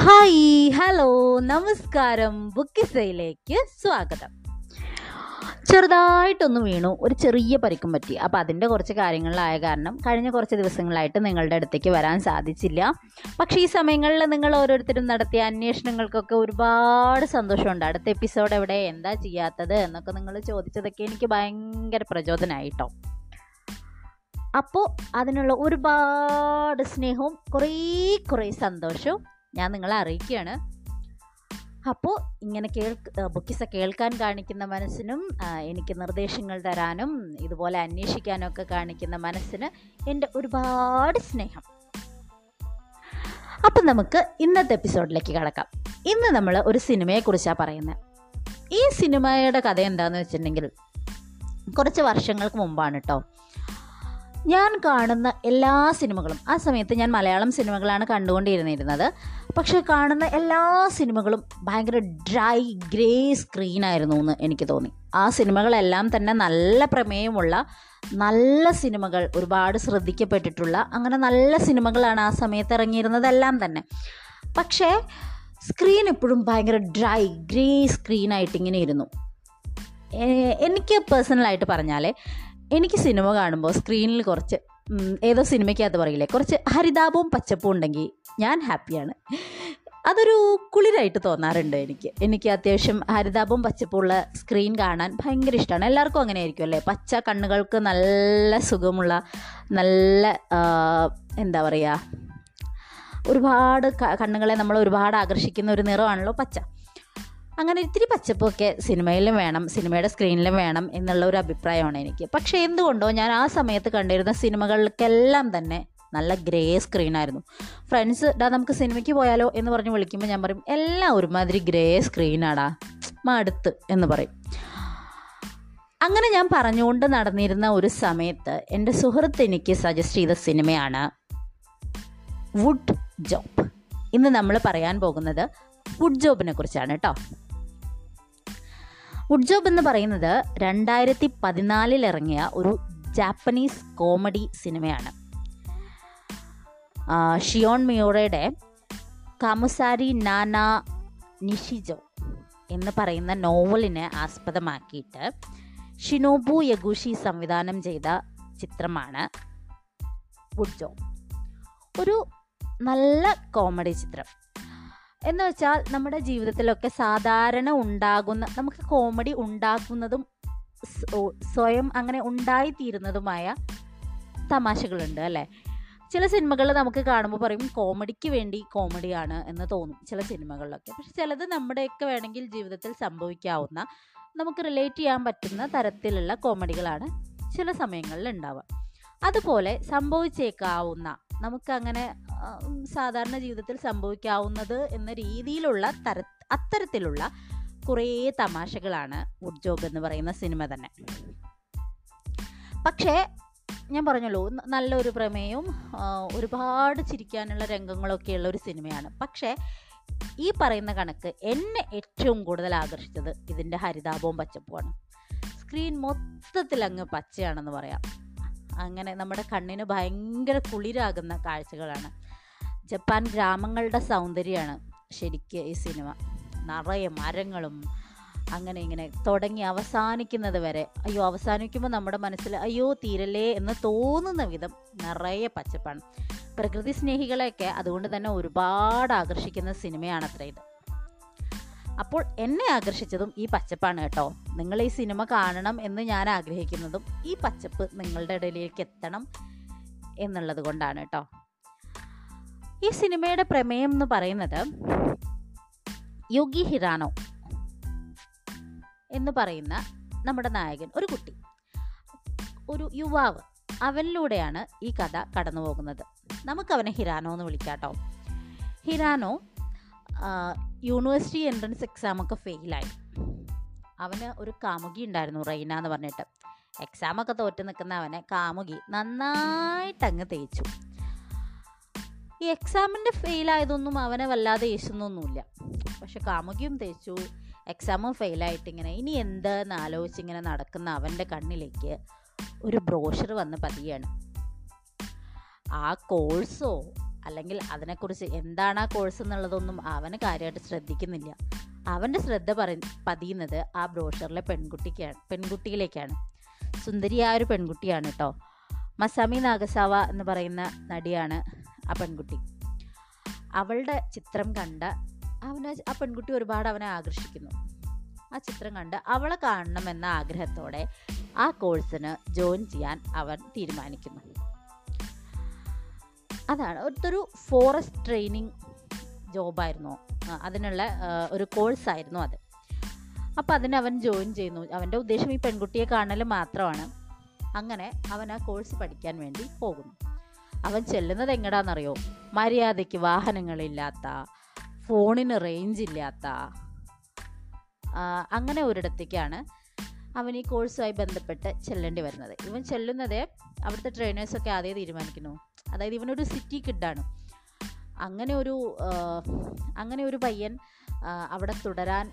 Hi hello നമസ്കാരം. ബുക്കിസയിലേക്ക് സ്വാഗതം. ചെറുതായിട്ടൊന്ന് വീണു ഒരു ചെറിയ പരിക്കും പറ്റി. അപ്പോൾ അതിന്റെ കുറച്ച് കാര്യങ്ങളിലായ കാരണം കഴിഞ്ഞ കുറച്ച് ദിവസങ്ങളായിട്ട് നിങ്ങളുടെ അടുത്തേക്ക് വരാൻ സാധിച്ചില്ല. പക്ഷേ ഈ സമയങ്ങളിൽ നിങ്ങൾ ഓരോരുത്തരും നടത്തിയ അന്വേഷണങ്ങൾക്കൊക്കെ ഒരുപാട് സന്തോഷമുണ്ട്. അടുത്ത എപ്പിസോഡ് എവിടെ എന്താ ചെയ്യാത്തത് എന്നൊക്കെ നിങ്ങൾ ചോദിച്ചതൊക്കെ എനിക്ക് ഭയങ്കര പ്രചോദനമായിട്ടോ അപ്പോൾ അതിനുള്ള ഒരുപാട് സ്നേഹവും കുറേ കുറേ സന്തോഷവും ഞാൻ നിങ്ങളെ അറിയിക്കുകയാണ്. അപ്പോൾ ഇങ്ങനെ കേൾക്ക് ബുക്കിസ കേൾക്കാൻ കാണിക്കുന്ന മനസ്സിനും എനിക്ക് നിർദ്ദേശങ്ങൾ തരാനും ഇതുപോലെ അന്വേഷിക്കാനൊക്കെ കാണിക്കുന്ന മനസ്സിന് എന്റെ ഒരുപാട് സ്നേഹം. അപ്പം നമുക്ക് ഇന്നത്തെ എപ്പിസോഡിലേക്ക് കടക്കാം. ഇന്ന് നമ്മൾ ഒരു സിനിമയെക്കുറിച്ചാണ് പറയുന്നത് ഈ സിനിമയുടെ കഥ എന്താണെന്ന് വെച്ചിട്ടുണ്ടെങ്കിൽ കുറച്ച് വർഷങ്ങൾക്ക് മുമ്പാണ് കേട്ടോ ഞാൻ കാണുന്ന എല്ലാ സിനിമകളും ആ സമയത്ത് ഞാൻ മലയാളം സിനിമകളാണ് കണ്ടുകൊണ്ടിരുന്നിരുന്നത്. പക്ഷെ കാണുന്ന എല്ലാ സിനിമകളും ഭയങ്കര ഡ്രൈ ഗ്രേ സ്ക്രീൻ ആയിരുന്നു എന്ന് എനിക്ക് തോന്നി. ആ സിനിമകളെല്ലാം തന്നെ നല്ല പ്രമേയമുള്ള നല്ല സിനിമകൾ ഒരുപാട് ശ്രദ്ധിക്കപ്പെട്ടിട്ടുള്ള അങ്ങനെ നല്ല സിനിമകളാണ് ആ സമയത്ത് ഇറങ്ങിയിരുന്നതെല്ലാം തന്നെ. പക്ഷേ സ്ക്രീൻ എപ്പോഴും ഭയങ്കര ഡ്രൈ ഗ്രേ സ്ക്രീനായിട്ട് ഇങ്ങനെ ഇരുന്നു. എനിക്ക് പേഴ്സണലായിട്ട് പറഞ്ഞാൽ എനിക്ക് സിനിമ കാണുമ്പോൾ സ്ക്രീനിൽ കുറച്ച് ഏതോ സിനിമയ്ക്കകത്ത് പറയില്ലേ കുറച്ച് ഹരിതാപവും പച്ചപ്പും ഉണ്ടെങ്കിൽ ഞാൻ ഹാപ്പിയാണ്. അതൊരു കുളിരായിട്ട് തോന്നാറുണ്ട് എനിക്ക്. എനിക്ക് അത്യാവശ്യം ഹരിതാപവും പച്ചപ്പുള്ള സ്ക്രീൻ കാണാൻ ഭയങ്കര ഇഷ്ടമാണ് എല്ലാവർക്കും അങ്ങനെ ആയിരിക്കും അല്ലേ? പച്ച കണ്ണുകൾക്ക് നല്ല സുഖമുള്ള നല്ല എന്താ പറയുക ഒരുപാട് കണ്ണുകളെ നമ്മൾ ഒരുപാട് ആകർഷിക്കുന്ന ഒരു നിറമാണല്ലോ പച്ച. അങ്ങനെ ഇത്തിരി പച്ചപ്പൊക്കെ സിനിമയിലും വേണം സിനിമയുടെ സ്ക്രീനിലും വേണം എന്നുള്ള ഒരു അഭിപ്രായമാണ് എനിക്ക്. പക്ഷേ എന്തുകൊണ്ടോ ഞാൻ ആ സമയത്ത് കണ്ടിരുന്ന സിനിമകൾക്കെല്ലാം തന്നെ നല്ല ഗ്രേ സ്ക്രീനായിരുന്നു ഫ്രണ്ട്സ് ഡാ നമുക്ക് സിനിമയ്ക്ക് പോയാലോ എന്ന് പറഞ്ഞ് വിളിക്കുമ്പോൾ ഞാൻ പറയും എല്ലാം ഒരുമാതിരി ഗ്രേ സ്ക്രീനാടാ മടുത്ത് എന്ന് പറയും. അങ്ങനെ ഞാൻ പറഞ്ഞുകൊണ്ട് നടന്നിരുന്ന ഒരു സമയത്ത് എന്റെ സുഹൃത്ത് എനിക്ക് സജസ്റ്റ് ചെയ്ത സിനിമയാണ് വുഡ് ജോബ് ഇന്ന് നമ്മൾ പറയാൻ പോകുന്നത് വുഡ് ജോബിനെ കുറിച്ചാണ് കേട്ടോ വുഡ് ജോബ് എന്ന് പറയുന്നത് രണ്ടായിരത്തി പതിനാലിൽ ഇറങ്ങിയ ഒരു ജാപ്പനീസ് കോമഡി സിനിമയാണ് ഷിയോൺ മിയോറയുടെ കാമുസാരി നാന നിഷിജോ എന്ന് പറയുന്ന നോവലിനെ ആസ്പദമാക്കിയിട്ട് ഷിനോബു യഗുഷി സംവിധാനം ചെയ്ത ചിത്രമാണ് വുഡ് ജോബ് ഒരു നല്ല കോമഡി ചിത്രം. എന്ന് വെച്ചാൽ നമ്മുടെ ജീവിതത്തിലൊക്കെ സാധാരണ ഉണ്ടാകുന്ന നമുക്ക് കോമഡി ഉണ്ടാക്കുന്നതും സ്വയം അങ്ങനെ ഉണ്ടായിത്തീരുന്നതുമായ തമാശകളുണ്ട് അല്ലേ? ചില സിനിമകൾ നമുക്ക് കാണുമ്പോൾ പറയും കോമഡിക്ക് വേണ്ടി കോമഡിയാണ് എന്ന് തോന്നും ചില സിനിമകളിലൊക്കെ. പക്ഷെ ചിലത് നമ്മുടെയൊക്കെ വേണമെങ്കിൽ ജീവിതത്തിൽ സംഭവിക്കാവുന്ന നമുക്ക് റിലേറ്റ് ചെയ്യാൻ പറ്റുന്ന തരത്തിലുള്ള കോമഡികളാണ് ചില സമയങ്ങളിൽ ഉണ്ടാവുക. അതുപോലെ സംഭവിച്ചേക്കാവുന്ന നമുക്കങ്ങനെ സാധാരണ ജീവിതത്തിൽ സംഭവിക്കാവുന്നത് എന്ന രീതിയിലുള്ള തര അത്തരത്തിലുള്ള കുറേ തമാശകളാണ് വുഡ് ജോബ് എന്ന് പറയുന്ന സിനിമ തന്നെ. പക്ഷേ ഞാൻ പറഞ്ഞല്ലോ നല്ലൊരു പ്രമേയവും ഒരുപാട് ചിരിക്കാനുള്ള രംഗങ്ങളൊക്കെയുള്ള ഒരു സിനിമയാണ്. പക്ഷേ ഈ പറയുന്ന കണക്ക് എന്നെ ഏറ്റവും കൂടുതൽ ആകർഷിച്ചത് ഇതിന്റെ ഹരിതാപവും പച്ചപ്പുമാണ് സ്ക്രീൻ മൊത്തത്തിൽ അങ്ങ് പച്ചയാണെന്ന് പറയാം. അങ്ങനെ നമ്മുടെ കണ്ണിന് ഭയങ്കര കുളിരാകുന്ന കാഴ്ചകളാണ്. ജപ്പാൻ ഗ്രാമങ്ങളുടെ സൗന്ദര്യമാണ് ശരിക്ക് ഈ സിനിമ. നിറയെ മരങ്ങളും അങ്ങനെ ഇങ്ങനെ തുടങ്ങി അവസാനിക്കുന്നത് വരെ. അയ്യോ അവസാനിക്കുമ്പോൾ നമ്മുടെ മനസ്സിൽ അയ്യോ തീരല്ലേ എന്ന് തോന്നുന്ന വിധം നിറയെ പച്ചപ്പാണ്. പ്രകൃതി സ്നേഹികളെയൊക്കെ അതുകൊണ്ട് തന്നെ ഒരുപാട് ആകർഷിക്കുന്ന സിനിമയാണത്ര ഇത്. അപ്പോൾ എന്നെ ആകർഷിച്ചതും ഈ പച്ചപ്പാണ് കേട്ടോ. നിങ്ങൾ ഈ സിനിമ കാണണം എന്ന് ഞാൻ ആഗ്രഹിക്കുന്നതും ഈ പച്ചപ്പ് നിങ്ങളുടെ ഇടയിലേക്ക് എത്തണം എന്നുള്ളത് കൊണ്ടാണ് കേട്ടോ. ഈ സിനിമയുടെ പ്രമേയം എന്ന് പറയുന്നത് യോഗി ഹിറാനോ എന്ന് പറയുന്ന നമ്മുടെ നായകൻ ഒരു കുട്ടി ഒരു യുവാവ് അവനിലൂടെയാണ് ഈ കഥ കടന്നു പോകുന്നത് നമുക്ക് അവനെ ഹിരാനോ എന്ന് വിളിക്കാം കേട്ടോ. ഹിരാനോ യൂണിവേഴ്സിറ്റി എൻട്രൻസ് എക്സാമൊക്കെ ഫെയിലായി അവന് ഒരു കാമുകി ഉണ്ടായിരുന്നു റൈന എന്ന് പറഞ്ഞിട്ട്. എക്സാമൊക്കെ തോറ്റ് നിൽക്കുന്ന അവനെ കാമുകി നന്നായിട്ട് അങ്ങ് തേച്ചു. ഈ എക്സാമിന്റെ ഫെയിലായതൊന്നും അവനെ വല്ലാതെ യേശുന്നൊന്നുമില്ല പക്ഷെ കാമുകിയും തേച്ചു. എക്സാമും ഫെയിലായിട്ട് ഇങ്ങനെ ഇനി എന്താണെന്ന് ആലോചിച്ച് ഇങ്ങനെ നടക്കുന്ന അവന്റെ കണ്ണിലേക്ക് ഒരു ബ്രോഷർ വന്ന് പതിയാണ്. ആ കോഴ്സോ അല്ലെങ്കിൽ അതിനെക്കുറിച്ച് എന്താണ് ആ കോഴ്സ് എന്നുള്ളതൊന്നും അവന് കാര്യമായിട്ട് ശ്രദ്ധിക്കുന്നില്ല. അവന്റെ ശ്രദ്ധ പറ പതിയുന്നത് ആ ബ്രോഷറിലെ പെൺകുട്ടിക്കാണ് പെൺകുട്ടിയിലേക്കാണ്. സുന്ദരിയായ ഒരു പെൺകുട്ടിയാണ് കേട്ടോ മസാമി നാഗസാവ എന്ന് പറയുന്ന നടിയാണ് ആ പെൺകുട്ടി. അവളുടെ ചിത്രം കണ്ട അവനെ ആ പെൺകുട്ടി ഒരുപാട് അവനെ ആകർഷിക്കുന്നു. ആ ചിത്രം കണ്ട് അവളെ കാണണമെന്ന ആഗ്രഹത്തോടെ ആ കോഴ്സിന് ജോയിൻ ചെയ്യാൻ അവൻ തീരുമാനിക്കുന്നു. അതാണ്. ഒരു ഫോറസ്റ്റ് ട്രെയിനിങ് ജോബായിരുന്നു അതിനുള്ള ഒരു കോഴ്സായിരുന്നു അത്. അപ്പോൾ അതിന് അവൻ ജോയിൻ ചെയ്യുന്നു. അവന്റെ ഉദ്ദേശം ഈ പെൺകുട്ടിയെ കാണൽ മാത്രമാണ്. അങ്ങനെ അവൻ ആ കോഴ്സ് പഠിക്കാൻ വേണ്ടി പോകുന്നു. അവൻ ചെല്ലുന്നത് എങ്ങടാന്നറിയോ? മര്യാദയ്ക്ക് വാഹനങ്ങളില്ലാത്ത ഫോണിന് റേഞ്ച് ഇല്ലാത്ത അങ്ങനെ ഒരിടത്തേക്കാണ് അവൻ ഈ കോഴ്സുമായി ബന്ധപ്പെട്ട് ചെല്ലേണ്ടി വരുന്നത്. ഇവൻ ചെല്ലുന്നത് അവിടുത്തെ ട്രെയിനേഴ്സൊക്കെ ആദ്യം തീരുമാനിക്കുന്നു. അതായത് ഇവനൊരു സിറ്റി കിഡാണ് അങ്ങനെ ഒരു അങ്ങനെ ഒരു പയ്യൻ അവിടെ തുടരാൻ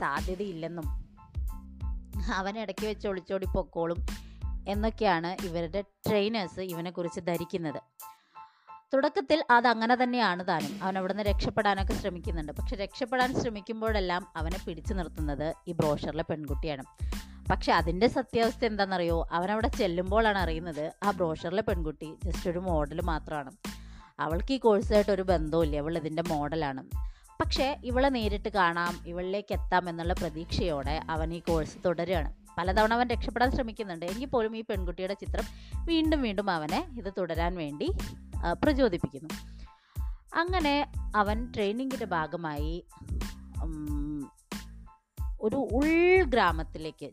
സാധ്യതയില്ലെന്നും അവൻ ഇടയ്ക്ക് വെച്ച് ഒളിച്ചോടി പൊക്കോളും എന്നൊക്കെയാണ് ഇവരുടെ ട്രെയിനേഴ്സ് ഇവനെക്കുറിച്ച് ധരിക്കുന്നത്. തുടക്കത്തിൽ അത് അങ്ങനെ തന്നെയാണ് താനും. അവൻ അവിടെ നിന്ന് രക്ഷപ്പെടാനൊക്കെ ശ്രമിക്കുന്നുണ്ട്. പക്ഷെ രക്ഷപ്പെടാൻ ശ്രമിക്കുമ്പോഴെല്ലാം അവനെ പിടിച്ചു നിർത്തുന്നത് ഈ ബ്രോഷറിലെ പെൺകുട്ടിയാണ്. പക്ഷെ അതിന്റെ സത്യാവസ്ഥ എന്താണെന്നറിയോ? അവനവിടെ ചെല്ലുമ്പോഴാണ് അറിയുന്നത് ആ ബ്രോഷറിലെ പെൺകുട്ടി ജസ്റ്റ് ഒരു മോഡൽ മാത്രമാണ് അവൾക്ക് ഈ കോഴ്സായിട്ട് ഒരു ബന്ധവുമില്ല. അവൾ ഇതിന്റെ മോഡലാണ് പക്ഷേ ഇവളെ നേരിട്ട് കാണാം ഇവളിലേക്ക് എത്താം എന്നുള്ള പ്രതീക്ഷയോടെ അവൻ ഈ കോഴ്സ് തുടരുകയാണ്. പലതവണ അവൻ രക്ഷപ്പെടാൻ ശ്രമിക്കുന്നുണ്ട്. എങ്കിൽ പോലും ഈ പെൺകുട്ടിയുടെ ചിത്രം വീണ്ടും വീണ്ടും അവനെ ഇത് തുടരാൻ വേണ്ടി പ്രചോദിപ്പിക്കുന്നു. അങ്ങനെ അവൻ ട്രെയിനിങ്ങിന്റെ ഭാഗമായി ഒരു ഉൾ ഗ്രാമത്തിലേക്ക്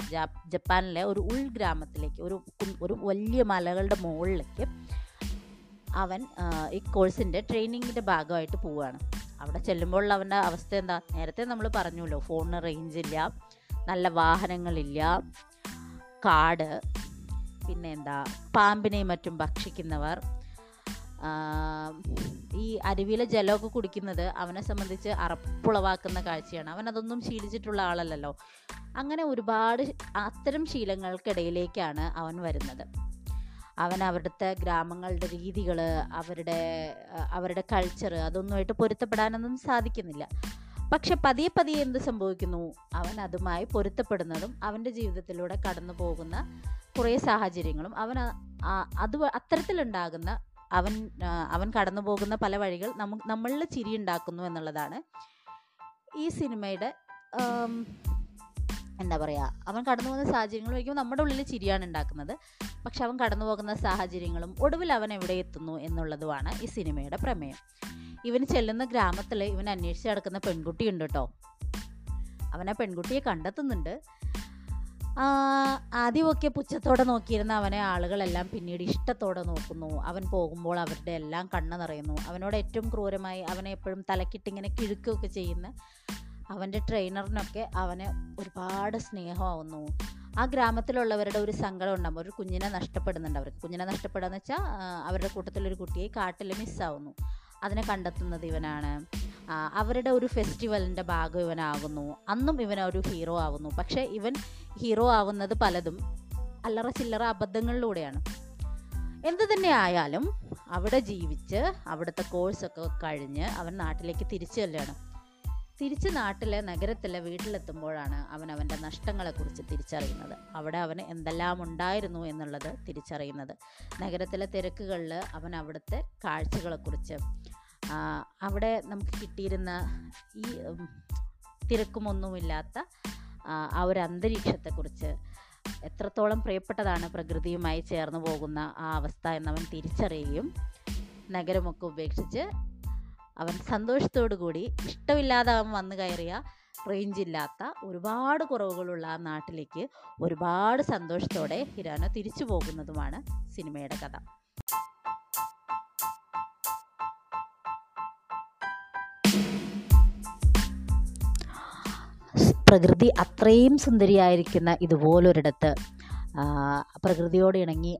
ജപ്പാനിലെ ഒരു ഉൾ ഗ്രാമത്തിലേക്ക് ഒരു ഒരു വലിയ മലകളുടെ മുകളിലേക്ക് അവൻ ഈ കോഴ്സിന്റെ ട്രെയിനിങ്ങിന്റെ ഭാഗമായിട്ട് പോവുകയാണ്. അവിടെ ചെല്ലുമ്പോൾ അവന്റെ അവസ്ഥ എന്താ? നേരത്തെ നമ്മൾ പറഞ്ഞല്ലോ ഫോണിന് റേഞ്ച് ഇല്ല നല്ല വാഹനങ്ങളില്ല കാട് പിന്നെ എന്താ? പാമ്പിനെയും മറ്റും ഭക്ഷിക്കുന്നവർ ഈ അരുവിയിലെ ജലമൊക്കെ കുടിക്കുന്നത് അവനെ സംബന്ധിച്ച് അറപ്പുളവാക്കുന്ന കാഴ്ചയാണ്. അവൻ അതൊന്നും ശീലിച്ചിട്ടുള്ള ആളല്ലല്ലോ. അങ്ങനെ ഒരുപാട് അത്തരം ശീലങ്ങൾക്കിടയിലേക്കാണ് അവൻ വരുന്നത്. അവൻ അവിടുത്തെ ഗ്രാമങ്ങളുടെ രീതികൾ അവരുടെ അവരുടെ കൾച്ചർ അതൊന്നുമായിട്ട് പൊരുത്തപ്പെടാനൊന്നും സാധിക്കുന്നില്ല. പക്ഷെ പതിയെ പതിയെ എന്ത് സംഭവിക്കുന്നു? അവൻ അതുമായി പൊരുത്തപ്പെടുന്നതും അവന്റെ ജീവിതത്തിലൂടെ കടന്നു പോകുന്ന കുറേ സാഹചര്യങ്ങളും അവൻ അത് അത്തരത്തിലുണ്ടാകുന്ന അവൻ അവൻ കടന്നു പോകുന്ന പല വഴികൾ നമുക്ക് നമ്മളിൽ ചിരി ഉണ്ടാക്കുന്നു എന്നുള്ളതാണ് ഈ സിനിമയുടെ എന്താ പറയുക അവൻ കടന്നു പോകുന്ന സാഹചര്യങ്ങൾ വയ്ക്കുമ്പോൾ നമ്മുടെ ഉള്ളിൽ ചിരിയാണ് ഉണ്ടാക്കുന്നത്. പക്ഷെ അവൻ കടന്നു പോകുന്ന സാഹചര്യങ്ങളും ഒടുവിൽ അവൻ എവിടെ എത്തുന്നു എന്നുള്ളതുമാണ് ഈ സിനിമയുടെ പ്രമേയം. ഇവൻ ചെല്ലുന്ന ഗ്രാമത്തിൽ ഇവൻ അന്വേഷിച്ച് നടക്കുന്ന പെൺകുട്ടിയുണ്ട് കേട്ടോ. അവൻ ആ പെൺകുട്ടിയെ കണ്ടെത്തുന്നുണ്ട്. ആദ്യമൊക്കെ പുച്ഛത്തോടെ നോക്കിയിരുന്ന അവനെ ആളുകളെല്ലാം പിന്നീട് ഇഷ്ടത്തോടെ നോക്കുന്നു. അവൻ പോകുമ്പോൾ അവരുടെ എല്ലാം കണ്ണ് നിറയുന്നു. അവനോട് ഏറ്റവും ക്രൂരമായി അവനെ എപ്പോഴും തലക്കിട്ടിങ്ങനെ കിഴുക്കുകയൊക്കെ ചെയ്യുന്ന അവന്റെ ട്രെയിനറിനൊക്കെ അവന് ഒരുപാട് സ്നേഹമാവുന്നു. ആ ഗ്രാമത്തിലുള്ളവരുടെ ഒരു സങ്കടം ഉണ്ടാകും ഒരു കുഞ്ഞിനെ നഷ്ടപ്പെടുന്നുണ്ട് അവർക്ക്. കുഞ്ഞിനെ നഷ്ടപ്പെടുക എന്ന് വെച്ചാൽ അവരുടെ കൂട്ടത്തിലൊരു കുട്ടിയെ കാട്ടിൽ മിസ്സാവുന്നു അതിനെ കണ്ടെത്തുന്നത് ഇവനാണ്. അവരുടെ ഒരു ഫെസ്റ്റിവലിന്റെ ഭാഗം ഇവനാകുന്നു. അന്നും ഇവൻ ഒരു ഹീറോ ആകുന്നു പക്ഷേ ഇവൻ ഹീറോ ആവുന്നത് പലതും അല്ലറ ചില്ലറ അബദ്ധങ്ങളിലൂടെയാണ്. എന്തു തന്നെ ആയാലും അവിടെ ജീവിച്ച് അവിടുത്തെ കോഴ്സൊക്കെ കഴിഞ്ഞ് അവൻ നാട്ടിലേക്ക് തിരിച്ചു ചെല്ലുകയാണ്. തിരിച്ച് നാട്ടിലെ നഗരത്തിലെ വീട്ടിലെത്തുമ്പോഴാണ് അവൻ അവന്റെ നഷ്ടങ്ങളെക്കുറിച്ച് തിരിച്ചറിയുന്നത്. അവിടെ അവന് എന്തെല്ലാം ഉണ്ടായിരുന്നു എന്നുള്ളത് തിരിച്ചറിയുന്നത്. നഗരത്തിലെ തിരക്കുകളിൽ അവൻ അവിടുത്തെ കാഴ്ചകളെക്കുറിച്ച് അവിടെ നമുക്ക് കിട്ടിയിരുന്ന ഈ തിരക്കുമൊന്നുമില്ലാത്ത ആ, ഒരു അന്തരീക്ഷത്തെക്കുറിച്ച് എത്രത്തോളം പ്രിയപ്പെട്ടതാണ് പ്രകൃതിയുമായി ചേർന്ന് പോകുന്ന ആ അവസ്ഥ എന്നവൻ തിരിച്ചറിയുകയും നഗരമൊക്കെ ഉപേക്ഷിച്ച് അവൻ സന്തോഷത്തോടു കൂടി ഇഷ്ടമില്ലാതെ അവൻ വന്നു കയറിയ റേഞ്ച് ഇല്ലാത്ത ഒരുപാട് കുറവുകളുള്ള ആ നാട്ടിലേക്ക് ഒരുപാട് സന്തോഷത്തോടെ ഹിരാന തിരിച്ചു പോകുന്നതുമാണ് സിനിമയുടെ കഥ. പ്രകൃതി അത്രയും സുന്ദരിയായിരിക്കുന്ന ഇതുപോലൊരിടത്ത്. പ്രകൃതിയോട് ഇണങ്ങി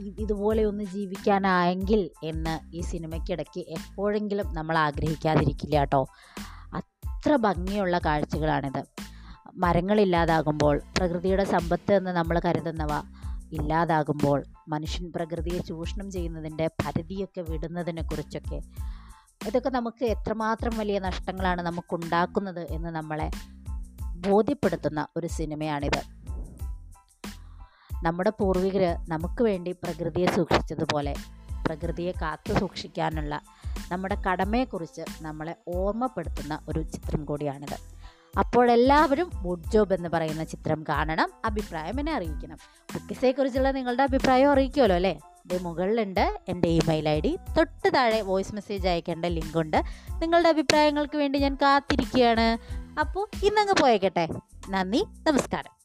ഇതുപോലെ ഒന്ന് ജീവിക്കാനായെങ്കിൽ എന്ന് ഈ സിനിമയ്ക്കിടയ്ക്ക് എപ്പോഴെങ്കിലും നമ്മൾ ആഗ്രഹിക്കാതിരിക്കില്ല കേട്ടോ. അത്ര ഭംഗിയുള്ള കാഴ്ചകളാണിത്. മരങ്ങളില്ലാതാകുമ്പോൾ പ്രകൃതിയുടെ സമ്പത്ത് എന്ന് നമ്മൾ കരുതുന്നവ ഇല്ലാതാകുമ്പോൾ മനുഷ്യൻ പ്രകൃതിയെ ചൂഷണം ചെയ്യുന്നതിന്റെ പരിധിയൊക്കെ വിടുന്നതിനെ കുറിച്ചൊക്കെ ഇതൊക്കെ നമുക്ക് എത്രമാത്രം വലിയ നഷ്ടങ്ങളാണ് നമുക്കുണ്ടാക്കുന്നത് എന്ന് നമ്മളെ ബോധ്യപ്പെടുത്തുന്ന ഒരു സിനിമയാണിത്. നമ്മുടെ പൂർവികർ നമുക്ക് വേണ്ടി പ്രകൃതിയെ സൂക്ഷിച്ചതുപോലെ പ്രകൃതിയെ കാത്തു സൂക്ഷിക്കാനുള്ള നമ്മുടെ കടമയെക്കുറിച്ച് നമ്മളെ ഓർമ്മപ്പെടുത്തുന്ന ഒരു ചിത്രം കൂടിയാണിത്. അപ്പോഴെല്ലാവരും വുഡ് ജോബ് എന്ന് പറയുന്ന ചിത്രം കാണണം അഭിപ്രായം എന്നെ അറിയിക്കണം. കുക്കീസെക്കുറിച്ചുള്ള നിങ്ങളുടെ അഭിപ്രായം അറിയിക്കുമല്ലോ അല്ലേ? ഇത് മുകളിലുണ്ട് എന്റെ ഇമെയിൽ ഐ ഡി. തൊട്ട് താഴെ വോയിസ് മെസ്സേജ് അയക്കേണ്ട ലിങ്ക് ഉണ്ട്. നിങ്ങളുടെ അഭിപ്രായങ്ങൾക്ക് വേണ്ടി ഞാൻ കാത്തിരിക്കുകയാണ്. അപ്പോൾ ഇന്നങ്ങ് പോയേക്കട്ടെ. നന്ദി നമസ്കാരം.